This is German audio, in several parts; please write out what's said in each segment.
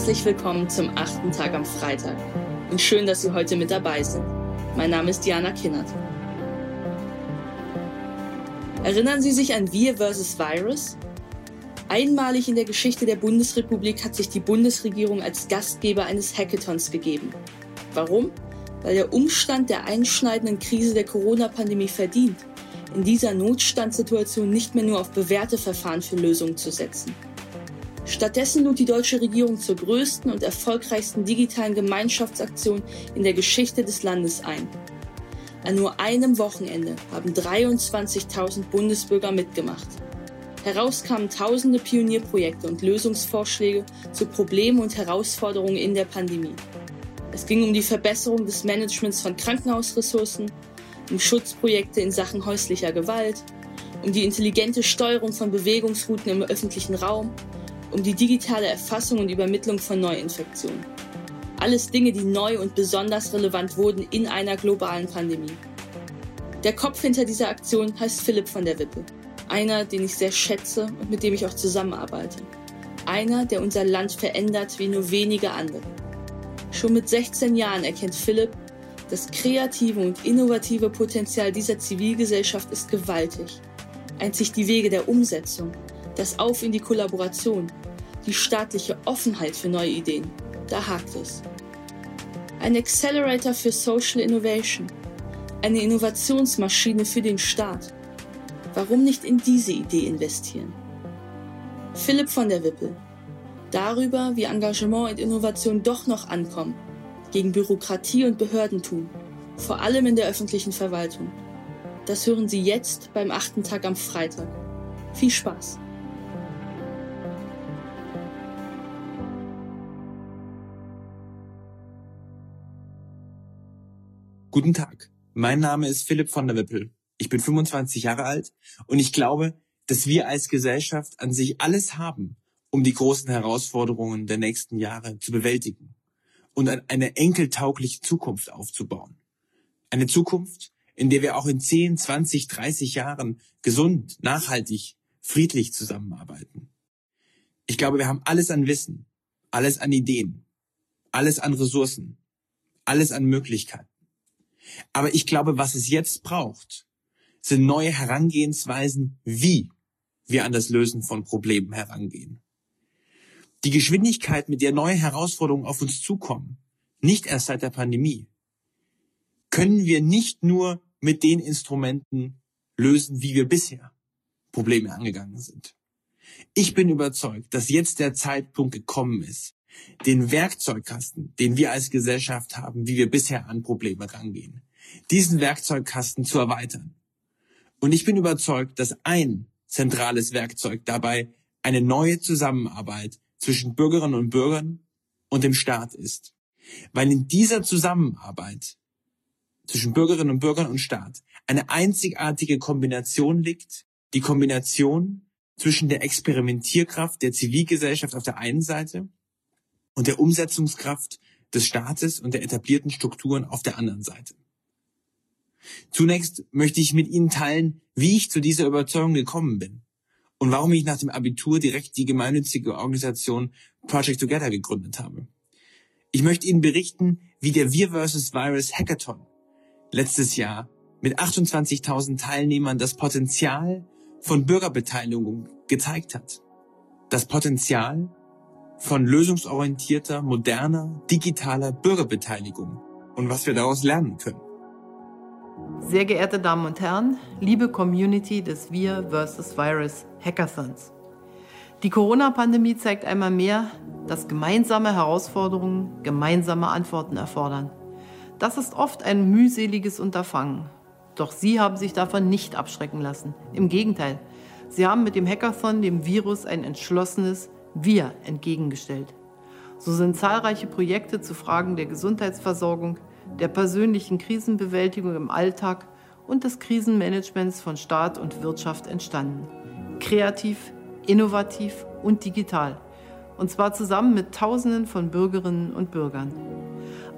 herzlich willkommen zum achten Tag am Freitag und schön, dass Sie heute mit dabei sind. Mein Name ist Diana Kinnert. Erinnern Sie sich an Wir vs. Virus? Einmalig in der Geschichte der Bundesrepublik hat sich die Bundesregierung als Gastgeber eines Hackathons gegeben. Warum? Weil der Umstand der einschneidenden Krise der Corona-Pandemie verdient, in dieser Notstandssituation nicht mehr nur auf bewährte Verfahren für Lösungen zu setzen. Stattdessen lud die deutsche Regierung zur größten und erfolgreichsten digitalen Gemeinschaftsaktion in der Geschichte des Landes ein. An nur einem Wochenende haben 23.000 Bundesbürger mitgemacht. Heraus kamen tausende Pionierprojekte und Lösungsvorschläge zu Problemen und Herausforderungen in der Pandemie. Es ging um die Verbesserung des Managements von Krankenhausressourcen, um Schutzprojekte in Sachen häuslicher Gewalt, um die intelligente Steuerung von Bewegungsrouten im öffentlichen Raum um die digitale Erfassung und Übermittlung von Neuinfektionen. Alles Dinge, die neu und besonders relevant wurden in einer globalen Pandemie. Der Kopf hinter dieser Aktion heißt Philipp von der Wippe. Einer, den ich sehr schätze und mit dem ich auch zusammenarbeite. Einer, der unser Land verändert wie nur wenige andere. Schon mit 16 Jahren erkennt Philipp, das kreative und innovative Potenzial dieser Zivilgesellschaft ist gewaltig. Einzig die Wege der Umsetzung, das Auf in die Kollaboration, die staatliche Offenheit für neue Ideen. Da hakt es. Ein Accelerator für Social Innovation. Eine Innovationsmaschine für den Staat. Warum nicht in diese Idee investieren? Philipp von der Wippel. Darüber, wie Engagement und Innovation doch noch ankommen. Gegen Bürokratie und Behördentum. Vor allem in der öffentlichen Verwaltung. Das hören Sie jetzt beim achten Tag am Freitag. Viel Spaß! Guten Tag, mein Name ist Philipp von der Wippel. Ich bin 25 Jahre alt und ich glaube, dass wir als Gesellschaft an sich alles haben, um die großen Herausforderungen der nächsten Jahre zu bewältigen und eine enkeltaugliche Zukunft aufzubauen. Eine Zukunft, in der wir auch in 10, 20, 30 Jahren gesund, nachhaltig, friedlich zusammenarbeiten. Ich glaube, wir haben alles an Wissen, alles an Ideen, alles an Ressourcen, alles an Möglichkeiten. Aber ich glaube, was es jetzt braucht, sind neue Herangehensweisen, wie wir an das Lösen von Problemen herangehen. Die Geschwindigkeit, mit der neue Herausforderungen auf uns zukommen, nicht erst seit der Pandemie, können wir nicht nur mit den Instrumenten lösen, wie wir bisher Probleme angegangen sind. Ich bin überzeugt, dass jetzt der Zeitpunkt gekommen ist, den Werkzeugkasten, den wir als Gesellschaft haben, wie wir bisher an Probleme rangehen, diesen Werkzeugkasten zu erweitern. Und ich bin überzeugt, dass ein zentrales Werkzeug dabei eine neue Zusammenarbeit zwischen Bürgerinnen und Bürgern und dem Staat ist. Weil in dieser Zusammenarbeit zwischen Bürgerinnen und Bürgern und Staat eine einzigartige Kombination liegt, die Kombination zwischen der Experimentierkraft der Zivilgesellschaft auf der einen Seite und der Umsetzungskraft des Staates und der etablierten Strukturen auf der anderen Seite. Zunächst möchte ich mit Ihnen teilen, wie ich zu dieser Überzeugung gekommen bin und warum ich nach dem Abitur direkt die gemeinnützige Organisation Project Together gegründet habe. Ich möchte Ihnen berichten, wie der Wir vs. Virus Hackathon letztes Jahr mit 28.000 Teilnehmern das Potenzial von Bürgerbeteiligung gezeigt hat. Das Potenzial von lösungsorientierter, moderner, digitaler Bürgerbeteiligung und was wir daraus lernen können. Sehr geehrte Damen und Herren, liebe Community des Wir vs. Virus Hackathons. Die Corona-Pandemie zeigt einmal mehr, dass gemeinsame Herausforderungen gemeinsame Antworten erfordern. Das ist oft ein mühseliges Unterfangen. Doch Sie haben sich davon nicht abschrecken lassen. Im Gegenteil, Sie haben mit dem Hackathon dem Virus ein entschlossenes, wir entgegengestellt. So sind zahlreiche Projekte zu Fragen der Gesundheitsversorgung, der persönlichen Krisenbewältigung im Alltag und des Krisenmanagements von Staat und Wirtschaft entstanden. Kreativ, innovativ und digital. Und zwar zusammen mit Tausenden von Bürgerinnen und Bürgern.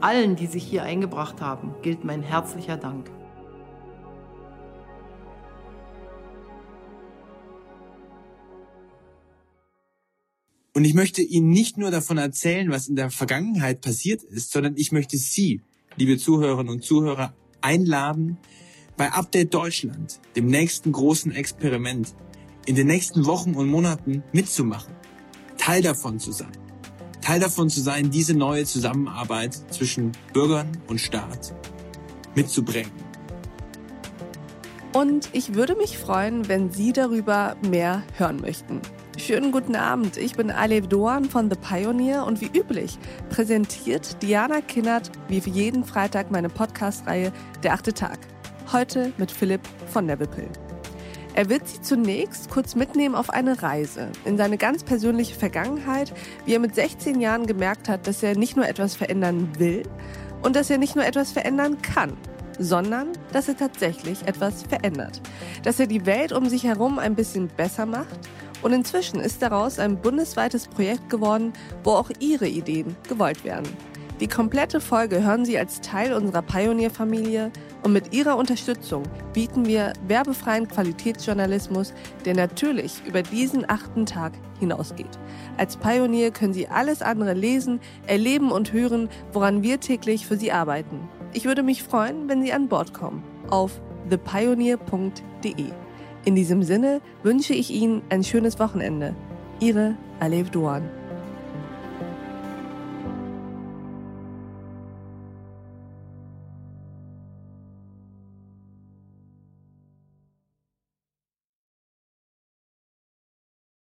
Allen, die sich hier eingebracht haben, gilt mein herzlicher Dank. Und ich möchte Ihnen nicht nur davon erzählen, was in der Vergangenheit passiert ist, sondern ich möchte Sie, liebe Zuhörerinnen und Zuhörer, einladen, bei Update Deutschland, dem nächsten großen Experiment, in den nächsten Wochen und Monaten mitzumachen, Teil davon zu sein. Teil davon zu sein, diese neue Zusammenarbeit zwischen Bürgern und Staat mitzubringen. Und ich würde mich freuen, wenn Sie darüber mehr hören möchten. Schönen guten Abend, ich bin Alev Doan von The Pioneer und wie üblich präsentiert Diana Kinnert wie für jeden Freitag meine Podcast-Reihe Der achte Tag. Heute mit Philipp von der Wippel. Er wird sie zunächst kurz mitnehmen auf eine Reise in seine ganz persönliche Vergangenheit, wie er mit 16 Jahren gemerkt hat, dass er nicht nur etwas verändern will und dass er nicht nur etwas verändern kann, sondern dass er tatsächlich etwas verändert. Dass er die Welt um sich herum ein bisschen besser macht und inzwischen ist daraus ein bundesweites Projekt geworden, wo auch Ihre Ideen gewollt werden. Die komplette Folge hören Sie als Teil unserer Pioneer-Familie und mit Ihrer Unterstützung bieten wir werbefreien Qualitätsjournalismus, der natürlich über diesen achten Tag hinausgeht. Als Pionier können Sie alles andere lesen, erleben und hören, woran wir täglich für Sie arbeiten. Ich würde mich freuen, wenn Sie an Bord kommen auf thepioneer.de. In diesem Sinne wünsche ich Ihnen ein schönes Wochenende. Ihre Alev Duan.